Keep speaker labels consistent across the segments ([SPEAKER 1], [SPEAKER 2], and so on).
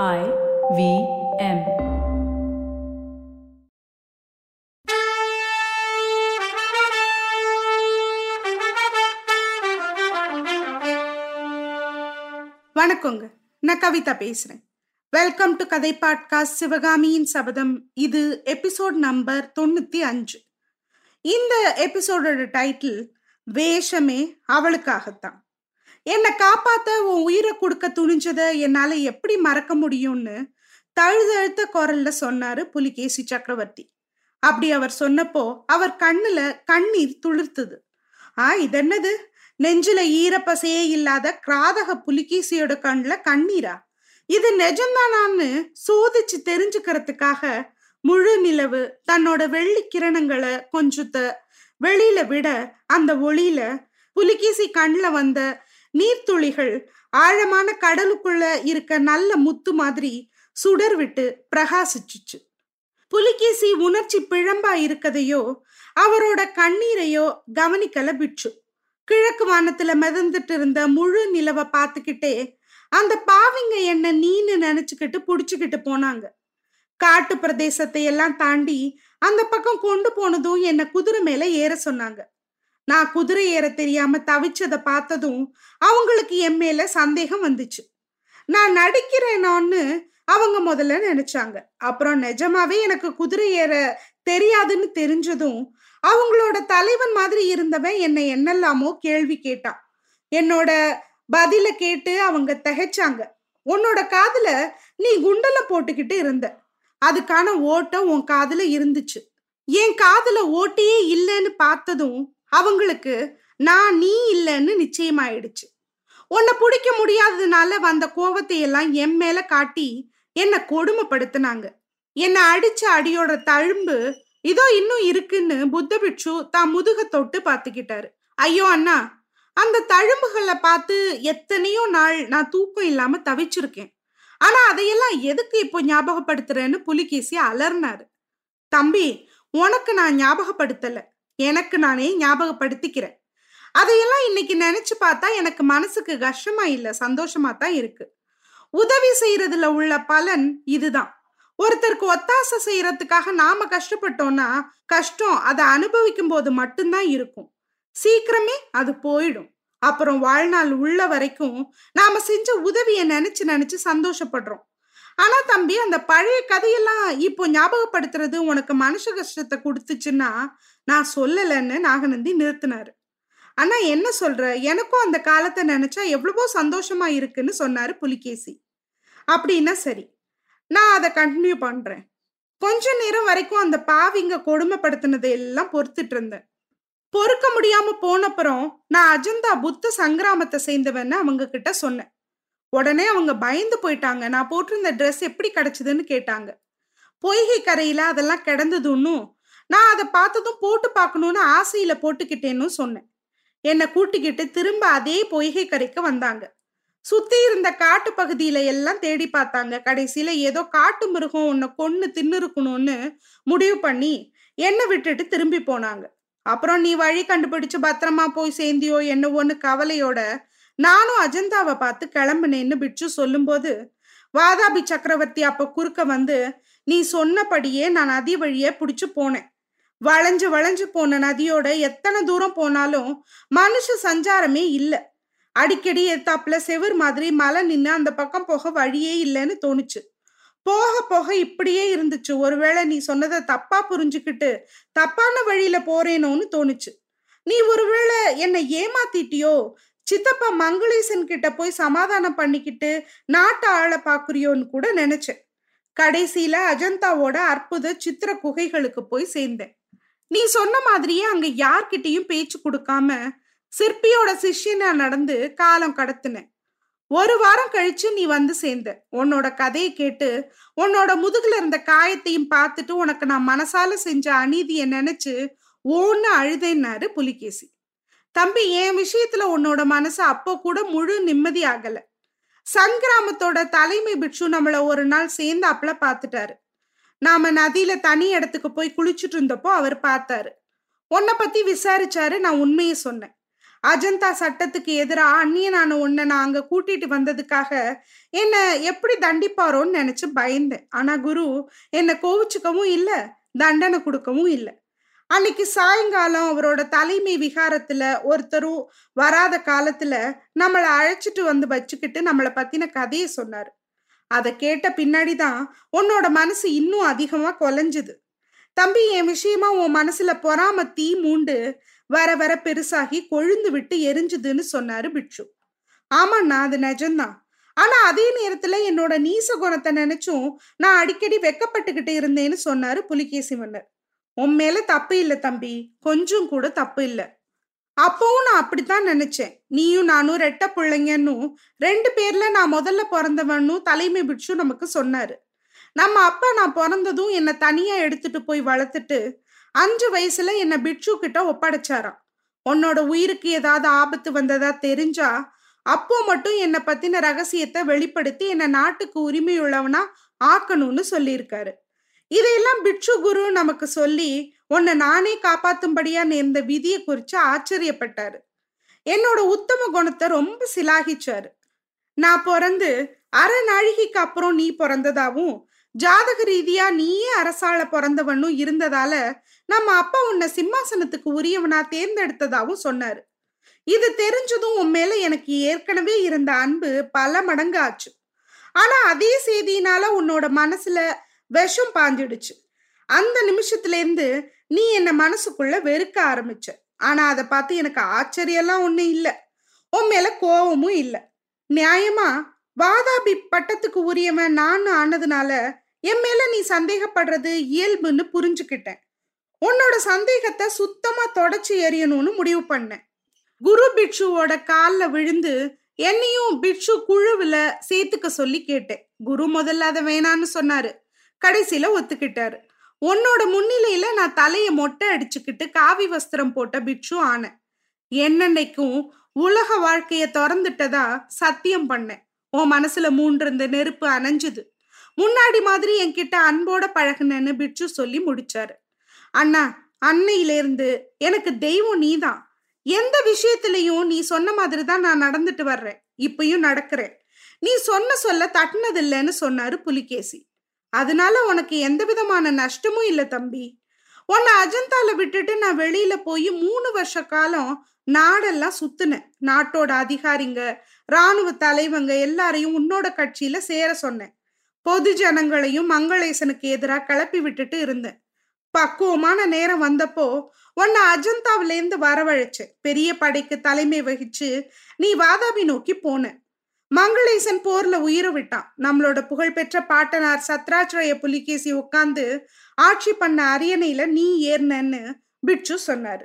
[SPEAKER 1] I V M.
[SPEAKER 2] வணக்கங்க. நான் கவிதா பேசுறேன். வெல்கம் டு கதை பாட்காஸ்ட் சிவகாமியின் சபதம். இது எபிசோட் நம்பர் தொண்ணூத்தி அஞ்சு. இந்த எபிசோடோட டைட்டில் வேஷமே அவளுக்காகத்தான். என்னை காப்பாத்த உன் உயிரை கொடுக்க துணிஞ்சதை என்னால எப்படி மறக்க முடியும்னு தழுதழுத்த குரல்ல சொன்னாரு புலிகேசி சக்கரவர்த்தி. அப்படி அவர் சொன்னப்போ அவர் கண்ணுல கண்ணீர் துளிர்த்தது. ஆ இதென்னது? நெஞ்சில ஈரப்பசையே இல்லாத கிராதக புலிகேசியோட கண்ணுல கண்ணீரா? இது நிஜம்தானான்னு சோதிச்சு தெரிஞ்சுக்கிறதுக்காக முழு நிலவு தன்னோட வெள்ளி கிரணங்களை கொஞ்சத்த வெளியில விட அந்த ஒளியில புலிகேசி கண்ணுல வந்த நீர்த்துளிகள் ஆழமான கடலுக்குள்ள இருக்க நல்ல முத்து மாதிரி சுடர் விட்டு பிரகாசிச்சுச்சு. புலிகேசி உணர்ச்சி பிழம்பா இருக்கதையோ அவரோட கண்ணீரையோ கவனிக்கல பிட்சு. கிழக்கு வானத்துல மிதந்துட்டு இருந்த முழு நிலவை பார்த்துக்கிட்டே அந்த பாவிங்க என்ன நீன்னு நினைச்சுக்கிட்டு புடிச்சுக்கிட்டு போனாங்க. காட்டு பிரதேசத்தை எல்லாம் தாண்டி அந்த பக்கம் கொண்டு போனதும் என்ன குதிரை மேல ஏற சொன்னாங்க. நான் குதிரை ஏற தெரியாம தவிச்சதை பார்த்ததும் அவங்களுக்கு என் மேல சந்தேகம் வந்துச்சு. நான் நடிக்கிறேனான்னு அவங்க முதல்ல நினைச்சாங்க. அப்புறம் நிஜமாவே எனக்கு குதிரை ஏற தெரியாதுன்னு தெரிஞ்சதும் அவங்களோட தலைவன் மாதிரி இருந்தவன் என்னை என்னெல்லாமோ கேள்வி கேட்டான். என்னோட பதில கேட்டு அவங்க திகைச்சாங்க. உன்னோட காதுல நீ குண்டல போட்டுக்கிட்டு இருந்த. அதுக்கான ஓட்டம் உன் காதுல இருந்துச்சு. என் காதுல ஓட்டியே இல்லைன்னு பார்த்ததும் அவங்களுக்கு நான் நீ இல்லைன்னு நிச்சயமாயிடுச்சு. உன்னை பிடிக்க முடியாததுனால வந்த கோவத்தை எல்லாம் என் மேல காட்டி என்னை கொடுமைப்படுத்தினாங்க. என்னை அடிச்ச அடியோட தழும்பு இதோ இன்னும் இருக்குன்னு புத்த பிட்சு தான் முதுக தொட்டு பார்த்துக்கிட்டாரு. ஐயோ அண்ணா அந்த தழும்புகளை பார்த்து எத்தனையோ நாள் நான் தூக்கம் இல்லாம தவிச்சிருக்கேன். ஆனா அதையெல்லாம் எதுக்கு இப்போ ஞாபகப்படுத்துறேன்னு புலிகேசி அலர்னாரு தம்பி உனக்கு நான் ஞாபகப்படுத்தலை. எனக்கு நானே ஞாபகப்படுத்திக்கிறேன். அதையெல்லாம் இன்னைக்கு நினைச்சு பார்த்தா எனக்கு மனசுக்கு கஷ்டமா இல்ல சந்தோஷமா தான் இருக்கு. உதவி செய்யறதுல உள்ள பலன் இதுதான். ஒருத்தருக்கு ஒத்தாசை செய்யறதுக்காக நாம கஷ்டப்பட்டோம்னா கஷ்டம் அதை அனுபவிக்கும் போது மட்டும்தான் இருக்கும். சீக்கிரமே அது போயிடும். அப்புறம் வாழ்நாள் உள்ள வரைக்கும் நாம செஞ்ச உதவியை நினைச்சு நினைச்சு சந்தோஷப்படுறோம். ஆனா தம்பி அந்த பழைய கதையெல்லாம் இப்போ ஞாபகப்படுத்துறது உனக்கு மனுஷ கஷ்டத்தை கொடுத்துச்சுன்னா நான் சொல்லலைன்னு நாகநந்தி நிறுத்தினாரு. ஆனா என்ன சொல்ற? எனக்கும் அந்த காலத்தை நினைச்சா எவ்வளவோ சந்தோஷமா இருக்குன்னு சொன்னாரு புலிகேசி. அப்படின்னா சரி நான் அதை கண்டினியூ பண்றேன். கொஞ்ச நேரம் வரைக்கும் அந்த பாவிங்க கொடுமைப்படுத்தினதை எல்லாம் பொறுத்துட்டு இருந்தேன். பொறுக்க முடியாம போனப்புறம் நான் அஜந்தா புத்த சங்கிராமத்தை சேர்ந்தவன்னு அவங்க கிட்ட சொன்னேன். உடனே அவங்க பயந்து போயிட்டாங்க. நான் போட்டிருந்த ட்ரெஸ் எப்படி கிடைச்சதுன்னு கேட்டாங்க. பொய்கை கரையில அதெல்லாம் கிடந்ததுன்னும் நான் அதை பார்த்ததும் போட்டு பார்க்கணும்னு ஆசையில போட்டுக்கிட்டேன்னு சொன்னேன். என்னை கூட்டிக்கிட்டு திரும்ப அதே பொய்கை கரைக்கு வந்தாங்க. சுத்தி இருந்த காட்டு பகுதியில எல்லாம் தேடி பார்த்தாங்க. கடைசியில ஏதோ காட்டு மிருகம் உன்னை கொன்னு தின்னுருக்கணும்னு முடிவு பண்ணி என்னை விட்டுட்டு திரும்பி போனாங்க. அப்புறம் நீ வழி கண்டுபிடிச்சு பத்திரமா போய் சேர்ந்தியோ என்னவோன்னு கவலையோட நானும் அஜந்தாவை பார்த்து கிளம்புனேன்னு பிட்சு சொல்லும்போது வாதாபி சக்கரவர்த்தி அப்ப குறுக்க வந்து நீ சொன்னபடியே நான் நதி வழியே பிடிச்சு போனேன். வளைஞ்சு வளைஞ்சு போன நதியோட எத்தனை தூரம் போனாலும் மனுஷ சஞ்சாரமே இல்லை. அடிக்கடி எத்தாப்புல செவர் மாதிரி மலை நின்று அந்த பக்கம் போக வழியே இல்லைன்னு தோணுச்சு. போக போக இப்படியே இருந்துச்சு. ஒருவேளை நீ சொன்னதை தப்பா புரிஞ்சுக்கிட்டு தப்பான வழியில போறேனோன்னு தோணுச்சு. நீ ஒருவேளை என்னை ஏமாத்திட்டியோ சித்தப்பா மங்களேசன் கிட்ட போய் சமாதானம் பண்ணிக்கிட்டு நாட்டை ஆள பாக்குறியோன்னு கூட நினைச்சேன். கடைசியில அஜந்தாவோட அற்புத சித்திர குகைகளுக்கு போய் சேர்ந்தேன். நீ சொன்ன மாதிரியே அங்க யார்கிட்டயும் பேச்சு கொடுக்காம சிற்பியோட சிஷ்யனா நடந்து காலம் கடத்தினேன். ஒரு வாரம் கழிச்சு நீ வந்து சேர்ந்த. உன்னோட கதையை கேட்டு உன்னோட முதுகுல இருந்த காயத்தையும் பார்த்துட்டு உனக்கு நான் மனசால செஞ்ச அநீதியை நினைச்சு ஓன்னு அழுதேன்னாரு புலிகேசி. தம்பி என் விஷயத்துல உன்னோட மனசு அப்போ கூட முழு நிம்மதி ஆகல சங்கிராமத்தோட தலைமை பிட்சு நம்மள ஒரு நாள் சேர்ந்தாப்புல பார்த்துட்டாரு நாம நதியில தனி இடத்துக்கு போய் குளிச்சுட்டு இருந்தப்போ அவர் பார்த்தாரு உன்னை பத்தி விசாரிச்சாரு நான் உண்மையை சொன்னேன். அஜந்தா சட்டத்துக்கு எதிரா அந்நியனான உன்னை நான் அங்க கூட்டிட்டு வந்ததுக்காக என்ன எப்படி தண்டிப்பாரோன்னு நினைச்சு பயந்தேன். ஆனா குரு என்னை கோவிச்சுக்கவும் இல்லை தண்டனை கொடுக்கவும் இல்லை. அன்னைக்கு சாயங்காலம் அவரோட தலைமை விகாரத்துல ஒருத்தரும் வராத காலத்துல நம்மளை அழைச்சிட்டு வந்து வச்சுக்கிட்டு நம்மளை பத்தின கதையை சொன்னார். அதை கேட்ட பின்னாடிதான் உன்னோட மனசு இன்னும் அதிகமா கொலைஞ்சுது. தம்பி என் விஷயமா உன் மனசுல பொறாம தீ மூண்டு வர வர பெருசாகி கொழுந்து விட்டு எரிஞ்சுதுன்னு சொன்னாரு பிட்சு ஆமாண்ணா அது நிஜம்தான். ஆனா அதே நேரத்துல என்னோட நீச குணத்தை நினைச்சும் நான் அடிக்கடி வெக்கப்பட்டுக்கிட்டு இருந்தேன்னு சொன்னாரு புலிகேசி மன்னர். உன் மேல தப்பு இல்ல தம்பி. கொஞ்சம் கூட தப்பு இல்ல. அப்பவும் நான் அப்படித்தான் நினைச்சேன். நீயும் நானும் ரெட்ட பிள்ளைங்கன்னும் ரெண்டு பேர்ல நான் முதல்ல பிறந்தவனும் தலைமை பிடிச்சும் நமக்கு சொன்னாரு. நம்ம அப்பா நான் பிறந்ததும் என்னை தனியா எடுத்துட்டு போய் வளர்த்துட்டு அஞ்சு வயசுல என்ன பிட்சு கிட்ட ஒப்படைச்சாராம். உன்னோட உயிருக்கு ஏதாவது ஆபத்து வந்ததா தெரிஞ்சா அப்போ மட்டும் என்னை பத்தின ரகசியத்தை வெளிப்படுத்தி என்னை நாட்டுக்கு உரிமையுள்ளவனா ஆக்கணும்னு சொல்லியிருக்காரு. இதையெல்லாம் பிட்சு குரு நமக்கு சொல்லி உன்னை நானே காப்பாத்தும்படியா நேர்ந்த விதியை குறிச்சு ஆச்சரியப்பட்டாரு. என்னோட உத்தம குணத்தை ரொம்ப சிலாகிச்சாரு. நான் பிறந்து அரை நாழிகைக்கு அப்புறம் நீ பிறந்ததாவும் ஜாதக ரீதியா நீயே அரசாள பிறந்தவனும் இருந்ததால நம்ம அப்பா உன்னை சிம்மாசனத்துக்கு உரியவனா தேர்ந்தெடுத்ததாவும் சொன்னாரு. இது தெரிஞ்சதும் உன் மேல எனக்கு ஏற்கனவே இருந்த அன்பு பல மடங்கு ஆச்சு ஆனா அதே செய்தியினால உன்னோட மனசுல விஷம் பாஞ்சிடுச்சு அந்த நிமிஷத்துலேருந்து நீ என்ன மனசுக்குள்ள வெறுக்க ஆரம்பிச்ச. ஆனா அதை பார்த்து எனக்கு ஆச்சரியம்லாம் ஒன்றும் இல்லை. உன் மேல கோவமும் இல்லை. நியாயமா வாதாபி பட்டத்துக்கு உரியவன் நான் ஆனதுனால என் மேல நீ சந்தேகப்படுறது இயல்புன்னு புரிஞ்சுக்கிட்டேன். உன்னோட சந்தேகத்தை சுத்தமா தொடச்சி எறியணும்னு முடிவு பண்ணேன். குரு பிக்ஷுவோட காலில் விழுந்து என்னையும் பிக்ஷு குழுவில் சேர்த்துக்க சொல்லி கேட்டேன். குரு முதல்ல அதை வேணான்னு சொன்னாரு. கடைசியில ஒத்துக்கிட்டாரு. உன்னோட முன்னிலையில நான் தலைய மொட்டை அடிச்சுக்கிட்டு காவி வஸ்திரம் போட்ட பிட்சு ஆனேன் என்னன்னைக்கும் உலக வாழ்க்கைய திறந்துட்டதா சத்தியம் பண்ணேன். உன் மனசுல மூன்றிருந்த நெருப்பு அணைஞ்சுது. முன்னாடி மாதிரி என்கிட்ட அன்போட பழகுனேன்னு பிட்சு சொல்லி முடிச்சாரு. அண்ணா அன்னையிலேருந்து எனக்கு தெய்வம் நீதான். எந்த விஷயத்திலையும் நீ சொன்ன மாதிரி தான் நான் நடந்துட்டு வர்றேன். இப்பயும் நடக்கிறேன். நீ சொன்ன சொல்ல தட்டினதில்லைன்னு சொன்னாரு புலிகேசி. அதனால உனக்கு எந்த விதமான நஷ்டமும் இல்லை தம்பி. உன்னை அஜந்தால விட்டுட்டு நான் வெளியில போய் மூணு வருஷ காலம் நாடெல்லாம் சுத்தினேன். நாட்டோட அதிகாரிங்க ராணுவ தலைவங்க எல்லாரையும் உன்னோட கட்சியில சேர சொன்னேன். பொது ஜனங்களையும் மங்களேசனுக்கு எதிராக கிளப்பி விட்டுட்டு இருந்தேன். பக்குவமான நேரம் வந்தப்போ உன்னை அஜந்தாவிலேருந்து வரவழைச்சேன். பெரிய படைக்கு தலைமை வகிச்சு நீ வாதாபி நோக்கி போன. மங்களேசன் போர்ல உயிரை விட்டான். நம்மளோட புகழ்பெற்ற பாட்டனார் சத்ராச்சிரய புலிகேசி உட்கார்ந்து ஆட்சி பண்ண அரியணையில நீ ஏறினன்னு பிட்சு சொன்னாரு.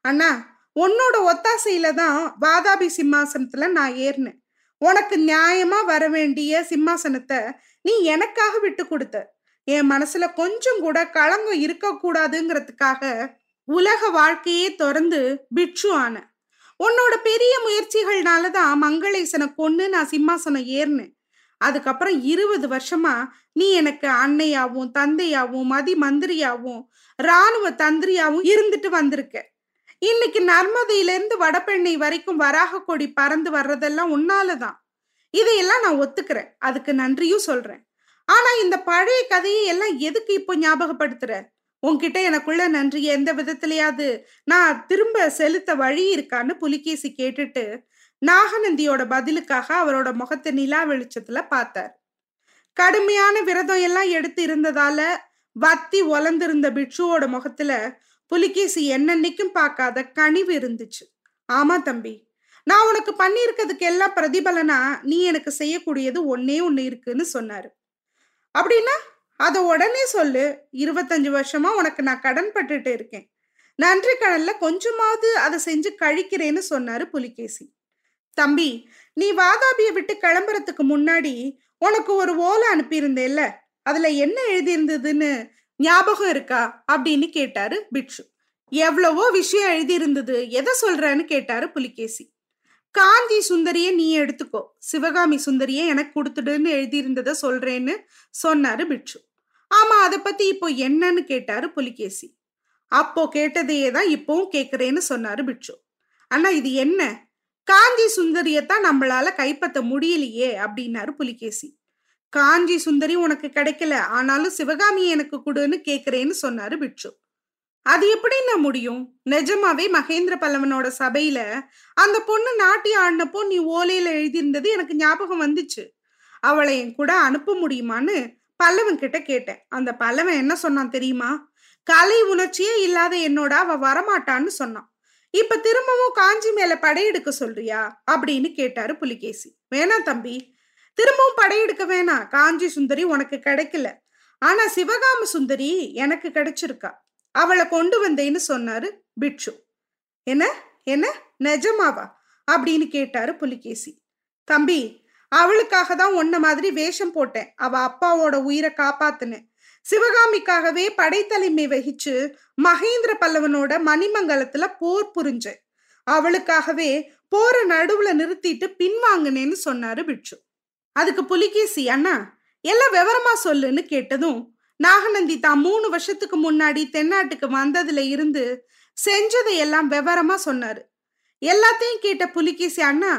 [SPEAKER 2] அண்ணா உன்னோட ஒத்தாசையில தான் வாதாபி சிம்மாசனத்துல நான் ஏறினேன். உனக்கு நியாயமா வர வேண்டிய சிம்மாசனத்தை நீ எனக்காக விட்டு கொடுத்த. என் மனசுல கொஞ்சம் கூட களங்கம் இருக்கக்கூடாதுங்கிறதுக்காக உலக வாழ்க்கையே திறந்து பிட்சு ஆன. உன்னோட பெரிய முயற்சிகள்னால தான் மங்களேசனை கொண்டு நான் சிம்மாசனம் ஏறினேன். அதுக்கப்புறம் இருபது வருஷமா நீ எனக்கு அன்னையாவும் தந்தையாவும் மதி மந்திரியாவும் ராணுவ தந்திரியாவும் இருந்துட்டு வந்திருக்க. இன்னைக்கு நர்மதையிலேருந்து வடபெண்ணை வரைக்கும் வராக கொடி பறந்து வர்றதெல்லாம் உன்னாலதான் இதையெல்லாம் நான் ஒத்துக்கிறேன். அதுக்கு நன்றியும் சொல்றேன். ஆனா இந்த பழைய கதையை எல்லாம் எதுக்கு இப்போ ஞாபகப்படுத்துற? உன்கிட்ட எனக்குள்ள நன்றி எந்த விதத்திலையாவது நான் திரும்ப செலுத்த வழி இருக்கான்னு புலிகேசி கேட்டுட்டு நாகநந்தியோட பதிலுக்காக அவரோட முகத்தை நிலா வெளிச்சத்துல பார்த்தார். கடுமையான விரதம் எல்லாம் எடுத்து இருந்ததால வத்தி ஒலந்திருந்த பிட்சுவோட முகத்துல புலிகேசி என்னன்னைக்கும் பார்க்காத கனிவு இருந்துச்சு. ஆமா தம்பி நான் உனக்கு பண்ணியிருக்கிறதுக்கு எல்லாம் பிரதிபலனா நீ எனக்கு செய்யக்கூடியது ஒன்னே ஒன்று இருக்குன்னு சொன்னாரு. அப்படின்னா அதை உடனே சொல்லு. இருபத்தஞ்சு வருஷமா உனக்கு நான் கடன் பட்டுட்டு இருக்கேன். நன்றி கடன்ல கொஞ்சமாவது அதை செஞ்சு கழிக்கிறேன்னு சொன்னாரு புலிகேசி. தம்பி நீ வாதாபிய விட்டு கிளம்புறதுக்கு முன்னாடி உனக்கு ஒரு ஓலை அனுப்பியிருந்தேல்ல அதுல என்ன எழுதியிருந்ததுன்னு ஞாபகம் இருக்கா? அப்படின்னு கேட்டாரு பிட்சு எவ்வளவோ விஷயம் எழுதியிருந்தது. எதை சொல்றேன்னு கேட்டாரு புலிகேசி. காஞ்சி சுந்தரிய நீ எடுத்துக்கோ. சிவகாமி சுந்தரிய எனக்கு கொடுத்துடுன்னு எழுதியிருந்தத சொல்றேன்னு சொன்னாரு பிட்சு ஆமா அதை பத்தி இப்போ என்னன்னு கேட்டாரு புலிகேசி. அப்போ கேட்டதையே தான் இப்பவும் கேக்குறேன்னு சொன்னாரு பிட்சு ஆனா இது என்ன? காஞ்சி சுந்தரியத்தான் நம்மளால கைப்பற்ற முடியலையே அப்படின்னாரு புலிகேசி. காஞ்சி சுந்தரி உனக்கு கிடைக்கல ஆனாலும் சிவகாமி எனக்கு கொடுன்னு கேக்குறேன்னு சொன்னாரு பிட்சு அது எப்படின்னா முடியும்? நிஜமாவே மகேந்திர பல்லவனோட சபையில அந்த பொண்ணு நாட்டி ஆடினப்போ நீ ஓலையில எழுதியிருந்தது எனக்கு ஞாபகம் வந்துச்சு. அவளை என் கூட அனுப்ப முடியுமான்னு பல்லவன் கிட்ட கேட்டேன். அந்த பல்லவன் என்ன சொன்னான் தெரியுமா? கலை உணர்ச்சியே இல்லாத என்னோட அவ வரமாட்டான்னு சொன்னான். இப்ப திரும்பவும் காஞ்சி மேல படையெடுக்க சொல்றியா? அப்படின்னு கேட்டாரு புலிகேசி. வேணாம் தம்பி திரும்பவும் படையெடுக்க வேணாம். காஞ்சி சுந்தரி உனக்கு கிடைக்கல. ஆனா சிவகாம சுந்தரி எனக்கு கிடைச்சிருக்கா. அவளை கொண்டு வந்தேன்னு சொன்னாரு பிட்சு என்ன? என்ன? நிஜமாவா? அப்படின்னு கேட்டாரு புலிகேசி. தம்பி அவளுக்காக தான் உன்ன மாதிரி வேஷம் போட்டேன். அவ அப்பாவோட உயிரை காப்பாத்துனேன். சிவகாமிக்காகவே படைத்தலைமை வகிச்சு மகேந்திர பல்லவனோட மணிமங்கலத்துல போர் புரிஞ்சேன். அவளுக்காகவே போற நடுவுல நிறுத்திட்டு பின்வாங்கினேன்னு சொன்னாரு பிட்சு அதுக்கு புலிகேசி அண்ணா எல்லாம் விவரமா சொல்லுன்னு கேட்டதும் நாகநந்தி தான் மூணு வருஷத்துக்கு முன்னாடி தென்னாட்டுக்கு வந்ததுல இருந்து செஞ்சதை எல்லாம் விவரமா சொன்னாரு. எல்லாத்தையும் கேட்ட புலிகேசி அண்ணா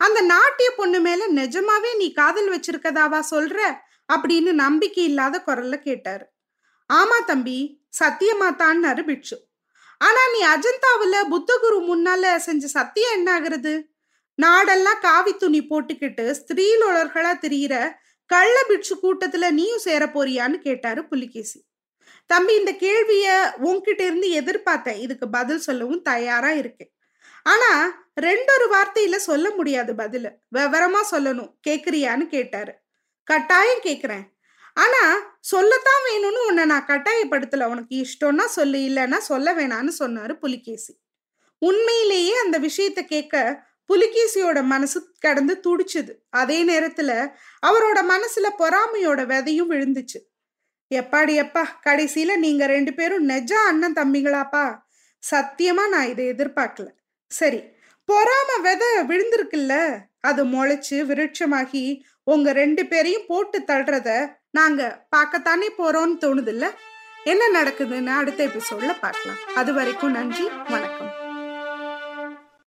[SPEAKER 2] அந்த நாட்டிய பொண்ணு மேல நிஜமாவே நீ காதல் வச்சிருக்கதாவா சொல்ற? அப்படின்னு நம்பிக்கை இல்லாத குரல்ல கேட்டாரு. ஆமா தம்பி சத்தியமாத்தான்னாரு பிட்சு. ஆனா நீ அஜந்தாவில புத்தகுரு முன்னால செஞ்ச சத்தியம் என்ன ஆகுறது நாடெல்லாம் காவி துணி போட்டுக்கிட்டு ஸ்திரீலோழர்களா திரியிற கள்ள பிட்சு கூட்டத்துல நீயும் சேர போறியான்னு கேட்டாரு புலிகேசி. தம்பி இந்த கேள்விய உன்கிட்ட இருந்து எதிர்பார்த்தேன். இதுக்கு பதில் சொல்லவும் தயாரா இருக்கேன். ஆனா ரெண்டொரு வார்த்தையில சொல்ல முடியாது பதில. விவரமா சொல்லணும். கேக்குறியான்னு கேட்டாரு. கட்டாயம் கேக்குறேன். ஆனா சொல்லத்தான் வேணும்னு உன்னை நான் கட்டாயப்படுத்தல. உனக்கு இஷ்டம்னா சொல்லு இல்லைன்னா சொல்ல வேணான்னு சொன்னாரு புலிகேசி. உண்மையிலேயே அந்த விஷயத்த கேட்க புலிகேசியோட மனசு கடந்து துடிச்சது. அதே நேரத்துல அவரோட மனசுல பொறாமையோட விதையும் விழுந்துச்சு. எப்பாடி எப்பா கடைசியில நீங்க ரெண்டு பேரும் நெஜ அண்ணன் தம்பிங்களாப்பா சத்தியமா நான் இதை எதிர்பார்க்கல. சரி பொறாம விதை விழுந்திருக்குல்ல? அது முளைச்சு விருட்சமாகி உங்க ரெண்டு பேரையும் போட்டு தள்ளுறத நாங்க பார்க்கத்தானே போறோம்னு தோணுது இல்ல என்ன நடக்குதுன்னு அடுத்த எபிசோட்ல பார்க்கலாம். அது வரைக்கும் நன்றி வணக்கம்.